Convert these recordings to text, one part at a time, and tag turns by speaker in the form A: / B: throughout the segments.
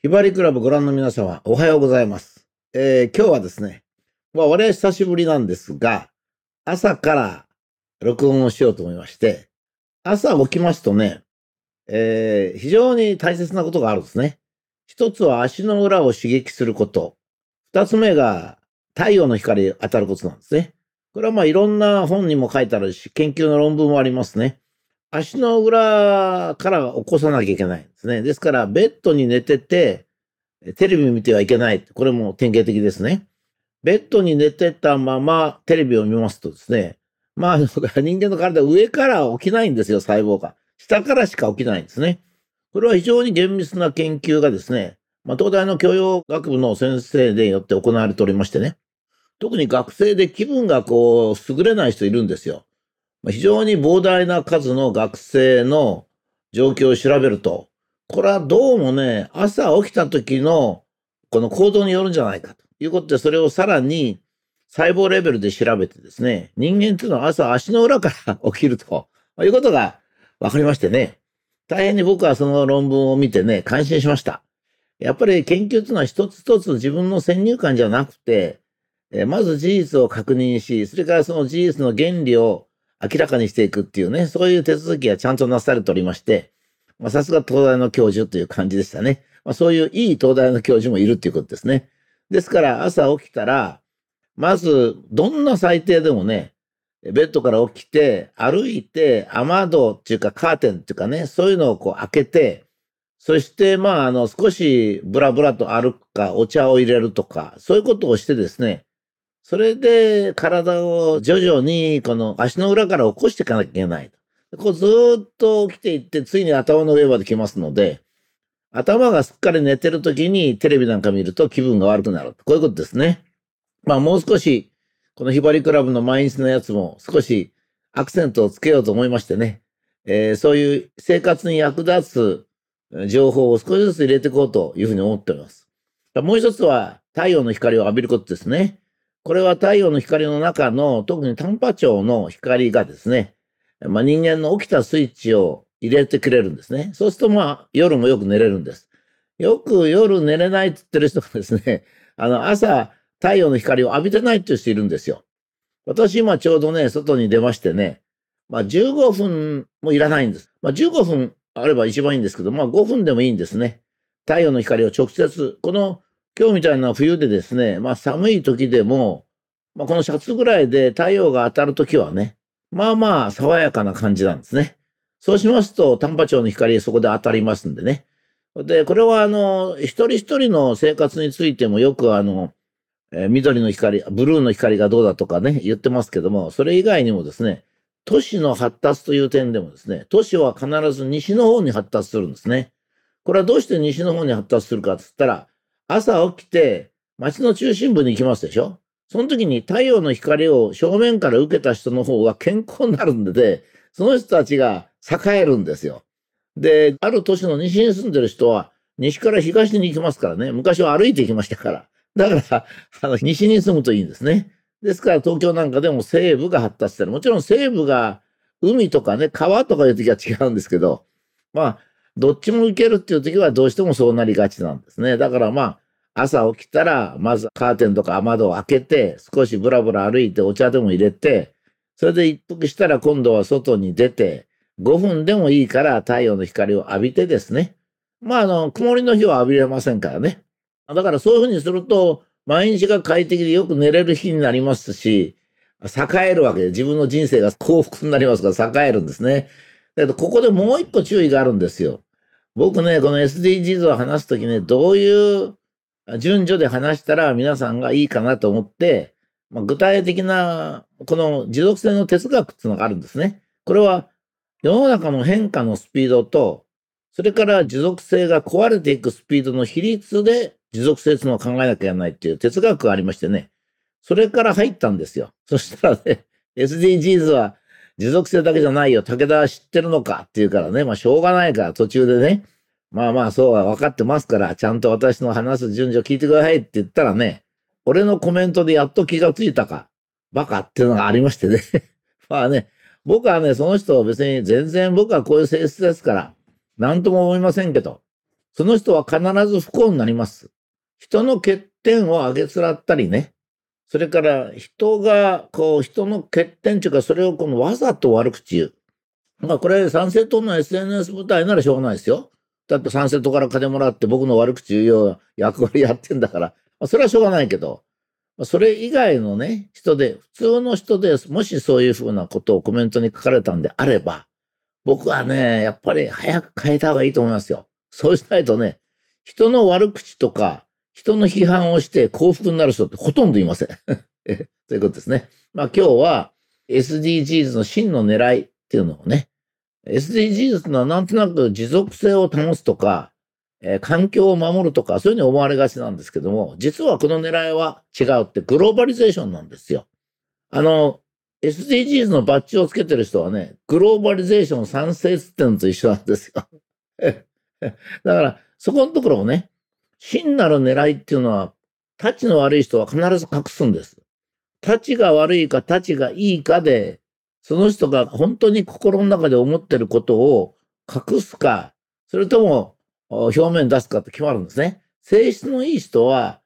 A: ひばりクラブご覧の皆様、おはようございます。えー今日はですね、まあ、我々久しぶりなんですが、朝から録音をしようと思いまして、朝起きますとね、えー非常に大切なことがあるんですね。一つは足の裏を刺激すること。二つ目が太陽の光に当たることなんですね。これはまあいろんな本にも書いてあるし、研究の論文もありますね。足の裏から起こさなきゃいけないんですね。ですから、ベッドに寝てて、テレビ見てはいけない。これも典型的ですね。ベッドに寝てたままテレビを見ますとですね、まあ、人間の体上から起きないんですよ、細胞が。下からしか起きないんですね。これは非常に厳密な研究がですね、まあ、東大の教養学部の先生でよって行われておりましてね、特に学生で気分がこう、優れない人いるんですよ。非常に膨大な数の学生の状況を調べると、これはどうもね、朝起きた時のこの行動によるんじゃないかということで、それをさらに細胞レベルで調べてですね、人間っていうのは朝足の裏から起きるということが分かりましてね、大変に僕はその論文を見てね、感心しました。やっぱり研究っていうのは一つ一つ自分の先入観じゃなくて、まず事実を確認し、それからその事実の原理を明らかにしていくっていうね、そういう手続きがちゃんとなされておりまして、まあ、さすが東大の教授という感じでしたね。まあ、そういういい東大の教授もいるっていうことですね。ですから朝起きたら、まずどんな最低でもね、ベッドから起きて、歩いて、雨戸っていうかカーテンっていうかね、そういうのをこう開けて、そしてまああの少しブラブラと歩くか、お茶を入れるとか、そういうことをしてですね、それで体を徐々にこの足の裏から起こしていかなきゃいけない。こうずっと起きていって、ついに頭の上まで来ますので、頭がすっかり寝てる時にテレビなんか見ると気分が悪くなる。こういうことですね。まあもう少し、このひばりクラブの毎日のやつも少しアクセントをつけようと思いましてね、えーそういう生活に役立つ情報を少しずつ入れていこうというふうに思っております。もう一つは太陽の光を浴びることですね。これは太陽の光の中の特に短波長の光がですね、まあ、人間の起きたスイッチを入れてくれるんですね。そうするとまあ夜もよく寝れるんです。よく夜寝れないって言ってる人がですね、あの朝太陽の光を浴びてないっていう人いるんですよ。私今ちょうどね、外に出ましてね、まあ15分もいらないんです。まあ15分あれば一番いいんですけど、まあ5分でもいいんですね。太陽の光を直接、この今日みたいな冬でですね、まあ寒い時でも、まあこのシャツぐらいで太陽が当たる時はね、まあまあ爽やかな感じなんですね。そうしますと短波長の光そこで当たりますんでね。で、これはあの、一人一人の生活についてもよくあの、えー緑の光、ブルーの光がどうだとかね、言ってますけども、それ以外にもですね、都市の発達という点でもですね、都市は必ず西の方に発達するんですね。これはどうして西の方に発達するかって言ったら、朝起きて街の中心部に行きますでしょ？その時に太陽の光を正面から受けた人の方が健康になるんでで、その人たちが栄えるんですよ。で、ある都市の西に住んでる人は、西から東に行きますからね。昔は歩いて行きましたから。だから、あの、西に住むといいんですね。ですから東京なんかでも西部が発達してる。もちろん西部が海とかね、川とかいう時は違うんですけど、まあ、どっちも行けるっていう時はどうしてもそうなりがちなんですね。だからまあ、朝起きたら、まずカーテンとか雨戸を開けて、少しブラブラ歩いてお茶でも入れて、それで一時したら今度は外に出て、5分でもいいから太陽の光を浴びてですね。まあ、あの、曇りの日は浴びれませんからね。だからそういうふうにすると、毎日が快適でよく寝れる日になりますし、栄えるわけで、自分の人生が幸福になりますから栄えるんですね。だけど、ここでもう一個注意があるんですよ。僕ね、この SDGs を話すときね、どういう順序で話したら皆さんがいいかなと思って、まあ、具体的な、この持続性の哲学っていうのがあるんですね。これは、世の中の変化のスピードと、それから持続性が壊れていくスピードの比率で持続性っていうのを考えなきゃいけないっていう哲学がありましてね。それから入ったんですよ。そしたらね、SDGs は持続性だけじゃないよ。武田は知ってるのかっていうからね、まあしょうがないから途中でね、まあまあそうは分かってますから、ちゃんと私の話す順序聞いてくださいって言ったらね、俺のコメントでやっと気がついたか、バカっていうのがありましてね。まあね、僕はね、その人別に全然僕はこういう性質ですから、なんとも思いませんけど、その人は必ず不幸になります。人の欠点をあげつらったりね。それから人が、こう、人の欠点というか、それをこのわざと悪口言う。まあこれ、参政党の SNS 舞台ならしょうがないですよ。だって参政党から金もらって僕の悪口言うような役割やってんだから、まあ、それはしょうがないけど、まそれ以外のね、人で、普通の人で、もしそういうふうなことをコメントに書かれたんであれば、僕はね、やっぱり早く変えた方がいいと思いますよ。そうしないとね、人の悪口とか、人の批判をして幸福になる人ってほとんどいません。ということですね。まあ今日は SDGs の真の狙いっていうのをね、SDGs のはなんとなく持続性を保つとか、えー、環境を守るとか、そういうふうに思われがちなんですけども、実はこの狙いは違うってグローバリゼーションなんですよ。あの、SDGs のバッジをつけてる人はね、グローバリゼーション賛成ってのと一緒なんですよ。だから、そこのところをね、真なる狙いっていうのは、立ちの悪い人は必ず隠すんです。立ちが悪いか立ちがいいかで、その人が本当に心の中で思ってることを隠すか、それとも表面出すかって決まるんですね。性質のいい人は、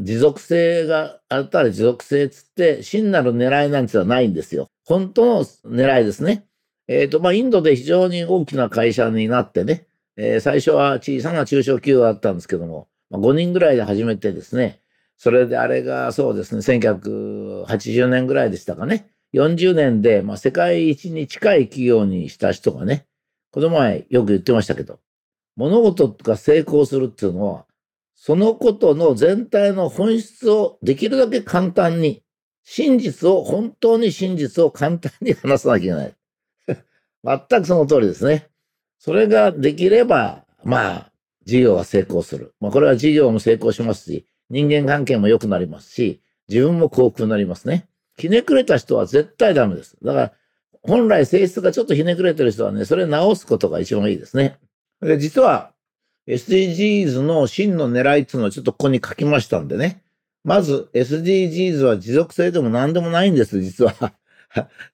A: 持続性があったら持続性つって、真なる狙いなんてのはないんですよ。本当の狙いですね。えっ、ー、と、まあ、インドで非常に大きな会社になってね、えー、最初は小さな中小企業だったんですけども、まあ、5人ぐらいで始めてですね、それであれがそうですね、1980年ぐらいでしたかね。40年で、まあ、世界一に近い企業にした人がね、この前よく言ってましたけど、物事が成功するっていうのは、そのことの全体の本質をできるだけ簡単に、真実を、本当に真実を簡単に話さなきゃいけない。全くその通りですね。それができれば、まあ、事業は成功する。まあ、これは事業も成功しますし、人間関係も良くなりますし、自分も幸福になりますね。ひねくれた人は絶対ダメです。だから、本来性質がちょっとひねくれてる人はね、それ直すことが一番いいですね。で実は、SDGs の真の狙いっていうのをちょっとここに書きましたんでね。まず、SDGs は持続性でも何でもないんです、実は。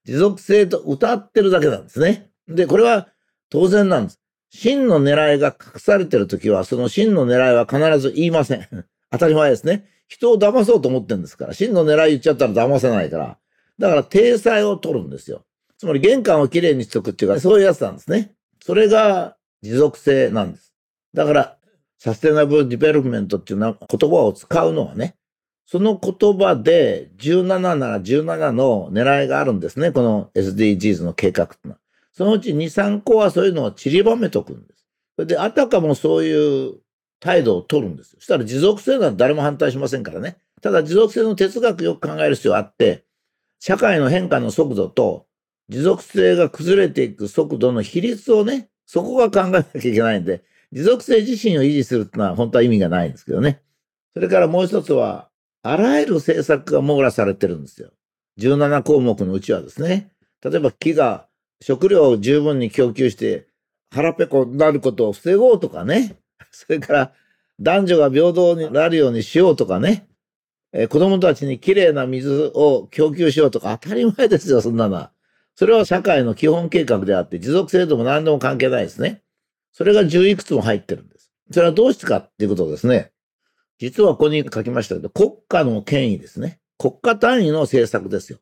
A: 持続性と歌ってるだけなんですね。で、これは当然なんです。真の狙いが隠されてるときは、その真の狙いは必ず言いません。当たり前ですね。人を騙そうと思ってるんですから、真の狙い言っちゃったら騙せないから。だから、体裁を取るんですよ。つまり玄関をきれいにしとくっていうか、そういうやつなんですね。それが持続性なんです。だから、 sustainable development っていう言葉を使うのはね、その言葉で17なら17の狙いがあるんですね。この SDGs の計画ってのは。そのうち2、3個はそういうのを散りばめとくんです。で、あたかもそういう態度を取るんですよ。そしたら持続性は誰も反対しませんからね。ただ持続性の哲学よく考える必要があって、社会の変化の速度と持続性が崩れていく速度の比率をね、そこが考えなきゃいけないんで、持続性自身を維持するってのは本当は意味がないんですけどね。それからもう一つは、あらゆる政策が網羅されてるんですよ。17項目のうちはですね。例えば木が食料を十分に供給して腹ペコになることを防ごうとかね。それから男女が平等になるようにしようとかね。えー、子供たちにきれいな水を供給しようとか当たり前ですよ、そんなのは。それは社会の基本計画であって、持続性とも何でも関係ないですね。それが十いくつも入ってるんです。それはどうしてかっていうことですね。実はここに書きましたけど、国家の権威ですね。国家単位の政策ですよ。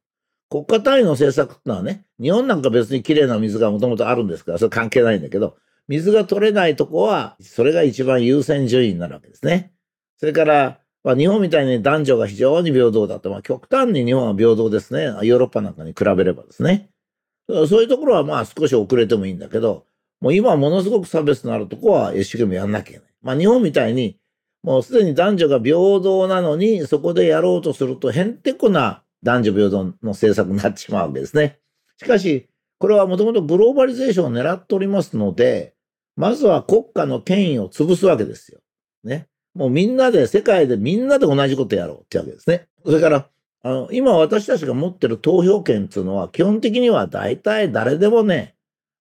A: 国家単位の政策ってのはね、日本なんか別に綺麗な水がもともとあるんですから、それ関係ないんだけど、水が取れないとこは、それが一番優先順位になるわけですね。それから、まあ、日本みたいに男女が非常に平等だと、まあ、極端に日本は平等ですね。ヨーロッパなんかに比べればですね。そういうところはまあ少し遅れてもいいんだけど、もう今ものすごく差別のあるとこは一生懸命やんなきゃいけない。まあ日本みたいに、もうすでに男女が平等なのに、そこでやろうとすると、へんてこな男女平等の政策になってしまうわけですね。しかし、これはもともとグローバリゼーションを狙っておりますので、まずは国家の権威を潰すわけですよ。ね。もうみんなで、世界でみんなで同じことやろうってわけですね。それから、あの、今私たちが持ってる投票権っていうのは、基本的には大体誰でもね、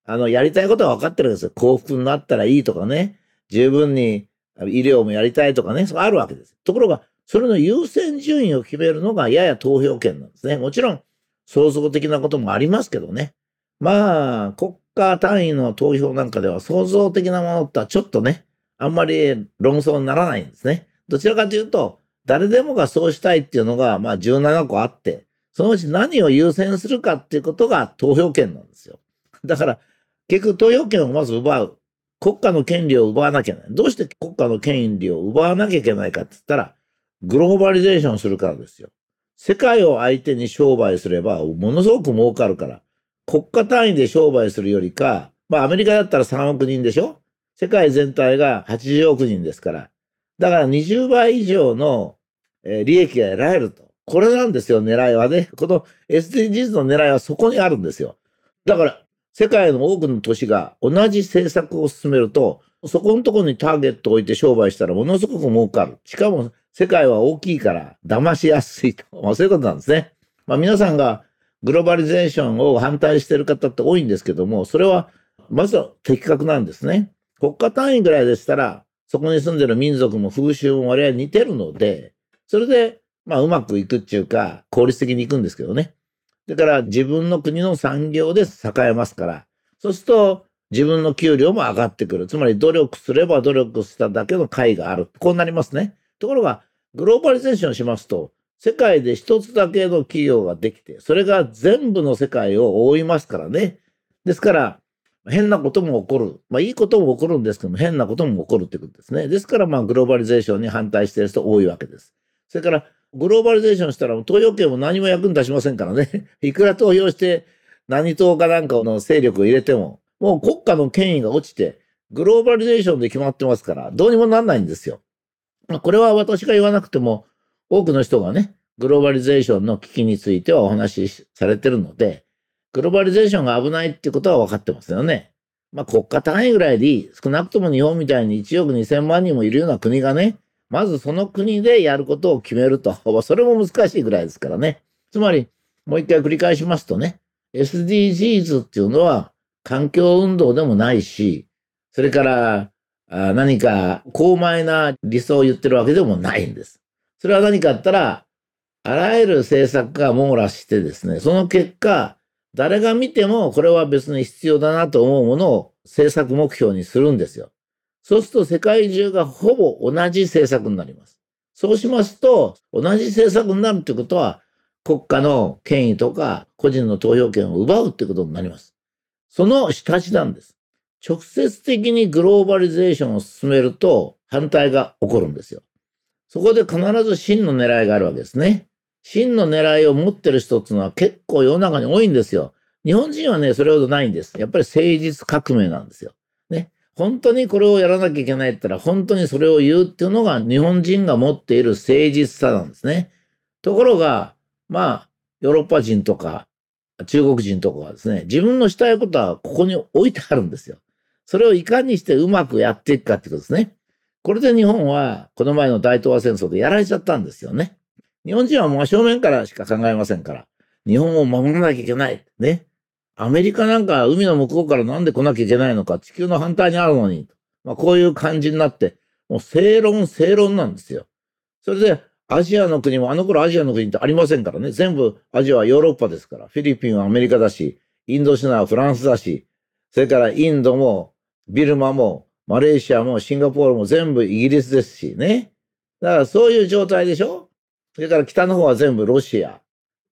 A: あの、やりたいことは分かってるんですよ。幸福になったらいいとかね、十分に医療もやりたいとかね、そあるわけです。ところが、それの優先順位を決めるのがやや投票権なんですね。もちろん、創造的なこともありますけどね。まあ、国家単位の投票なんかでは創造的なものってはちょっとね、あんまり論争にならないんですね。どちらかというと、誰でもがそうしたいっていうのが、まあ17個あって、そのうち何を優先するかっていうことが投票権なんですよ。だから、結局投票権をまず奪う。国家の権利を奪わなきゃいけない。どうして国家の権利を奪わなきゃいけないかって言ったら、グローバリゼーションするからですよ。世界を相手に商売すれば、ものすごく儲かるから。国家単位で商売するよりか、まあアメリカだったら3億人でしょ？世界全体が80億人ですから。だから20倍以上の利益が得られると。これなんですよ、狙いはね。この SDGs の狙いはそこにあるんですよ。だから、世界の多くの都市が同じ政策を進めると、そこのところにターゲットを置いて商売したらものすごく儲かる。しかも世界は大きいから騙しやすいと。まあ、そういうことなんですね。まあ、皆さんがグローバリゼーションを反対している方って多いんですけども、それはまずは的確なんですね。国家単位ぐらいでしたら、そこに住んでる民族も風習も我々似てるので、それで、まあうまくいくっていうか、効率的にいくんですけどね。だから自分の国の産業で栄えますから、そうすると自分の給料も上がってくる。つまり努力すれば努力しただけの会がある。こうなりますね。ところが、グローバリゼーションしますと、世界で一つだけの企業ができて、それが全部の世界を覆いますからね。ですから、変なことも起こる。まあ、いいことも起こるんですけども、変なことも起こるってことですね。ですから、まあ、グローバリゼーションに反対している人多いわけです。それから、グローバリゼーションしたら、投票権も何も役に立ちませんからね。いくら投票して、何党かなんかの勢力を入れても、もう国家の権威が落ちて、グローバリゼーションで決まってますから、どうにもなんないんですよ。これは私が言わなくても、多くの人がね、グローバリゼーションの危機についてはお話しされてるので、グローバリゼーションが危ないっていうことは分かってますよね。まあ国家単位ぐらいでいい。少なくとも日本みたいに1億2000万人もいるような国がね、まずその国でやることを決めると。それも難しいぐらいですからね。つまり、もう一回繰り返しますとね、SDGs っていうのは環境運動でもないし、それから何か高邁な理想を言ってるわけでもないんです。それは何かあったら、あらゆる政策が網羅してですね、その結果、誰が見てもこれは別に必要だなと思うものを政策目標にするんですよ。そうすると世界中がほぼ同じ政策になります。そうしますと、同じ政策になるってことは、国家の権威とか個人の投票権を奪うってことになります。その下地なんです。直接的にグローバリゼーションを進めると反対が起こるんですよ。そこで必ず真の狙いがあるわけですね。真の狙いを持ってる人っていうのは結構世の中に多いんですよ。日本人はね、それほどないんです。やっぱり誠実革命なんですよ。ね。本当にこれをやらなきゃいけないって言ったら、本当にそれを言うっていうのが日本人が持っている誠実さなんですね。ところが、まあ、ヨーロッパ人とか中国人とかはですね、自分のしたいことはここに置いてあるんですよ。それをいかにしてうまくやっていくかってことですね。これで日本はこの前の大東亜戦争でやられちゃったんですよね。日本人は真正面からしか考えませんから、日本を守らなきゃいけない。ね。アメリカなんか海の向こうからなんで来なきゃいけないのか、地球の反対にあるのに。まあ、こういう感じになって、もう正論正論なんですよ。それで、アジアの国も、あの頃アジアの国ってありませんからね。全部アジアはヨーロッパですから。フィリピンはアメリカだし、インドシナはフランスだし、それからインドも、ビルマも、マレーシアもシンガポールも全部イギリスですしね。だからそういう状態でしょ？それから北の方は全部ロシア。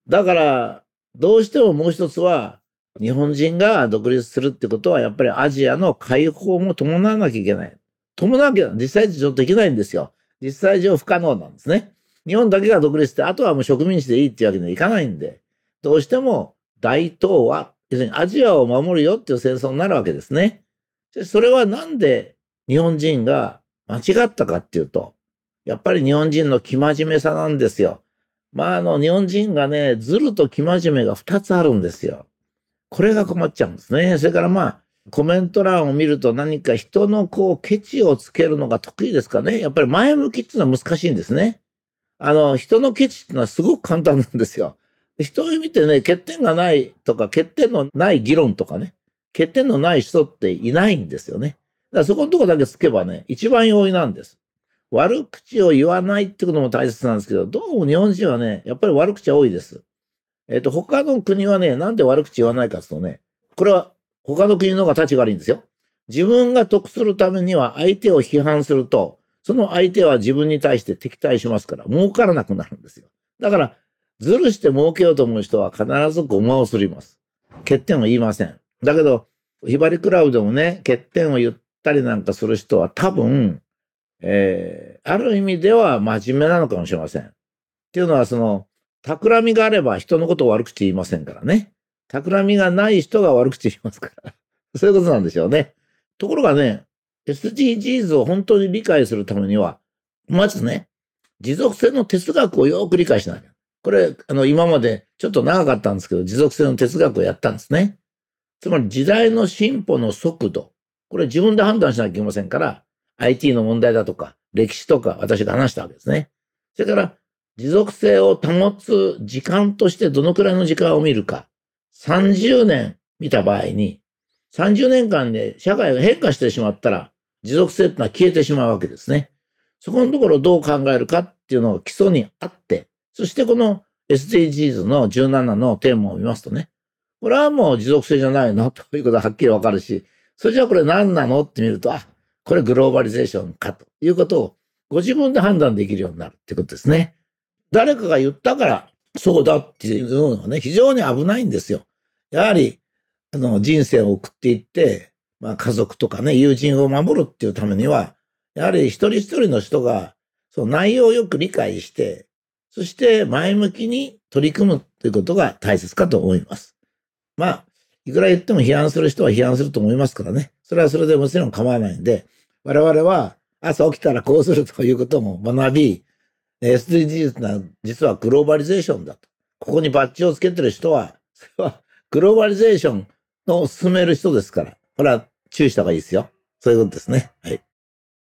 A: だから、どうしてももう一つは、日本人が独立するってことは、やっぱりアジアの解放も伴わなきゃいけない。伴わなきゃ、実際上できないんですよ。実際上不可能なんですね。日本だけが独立して、あとはもう植民地でいいっていうわけにはいかないんで、どうしても大東亜、要するにアジアを守るよっていう戦争になるわけですね。それはなんで日本人が間違ったかっていうと、やっぱり日本人の生真面目さなんですよ。まあ、あの、日本人がね、ずると生真面目が二つあるんですよ。これが困っちゃうんですね。それからまあ、コメント欄を見ると何か人のこう、ケチをつけるのが得意ですかね。やっぱり前向きっていうのは難しいんですね。あの、人のケチっていうのはすごく簡単なんですよ。人を見てね、欠点がないとか、欠点のない議論とかね、欠点のない人っていないんですよね。だからそこのとこだけつけばね、一番容易なんです。悪口を言わないってことも大切なんですけど、どうも日本人はね、やっぱり悪口は多いです。えっ、ー、と、他の国はね、なんで悪口言わないかっていうとね、これは他の国の方が立ちが悪いんですよ。自分が得するためには相手を批判すると、その相手は自分に対して敵対しますから、儲からなくなるんですよ。だから、ずるして儲けようと思う人は必ずごまをすります。欠点は言いません。だけど、ひばりクラブでもね、欠点を言ったりなんかする人は多分、えー、ある意味では真面目なのかもしれません。っていうのは、その、企みがあれば人のことを悪口言いませんからね。企みがない人が悪口言いますから。そういうことなんでしょうね。ところがね、SDGs を本当に理解するためには、まずね、持続性の哲学をよく理解しない。これ、あの、今までちょっと長かったんですけど、持続性の哲学をやったんですね。つまり時代の進歩の速度。これ自分で判断しなきゃいけませんから、IT の問題だとか、歴史とか私が話したわけですね。それから、持続性を保つ時間としてどのくらいの時間を見るか。30年見た場合に、30年間で社会が変化してしまったら、持続性ってのは消えてしまうわけですね。そこのところをどう考えるかっていうのが基礎にあって、そしてこの SDGs の17のテーマを見ますとね、これはもう持続性じゃないの？ということははっきりわかるし、それじゃあこれ何なの？って見ると、あ、これグローバリゼーションかということをご自分で判断できるようになるってことですね。誰かが言ったからそうだっていうのはね、非常に危ないんですよ。やはり、あの、人生を送っていって、まあ家族とかね、友人を守るっていうためには、やはり一人一人の人が、その内容をよく理解して、そして前向きに取り組むということが大切かと思います。まあ、いくら言っても批判する人は批判すると思いますからね。それはそれでもちろん構わないんで、我々は朝起きたらこうするということも学び、SDGs な実はグローバリゼーションだと。ここにバッジをつけてる人は、それはグローバリゼーションの進める人ですから、これは注意した方がいいですよ。そういうことですね。はい。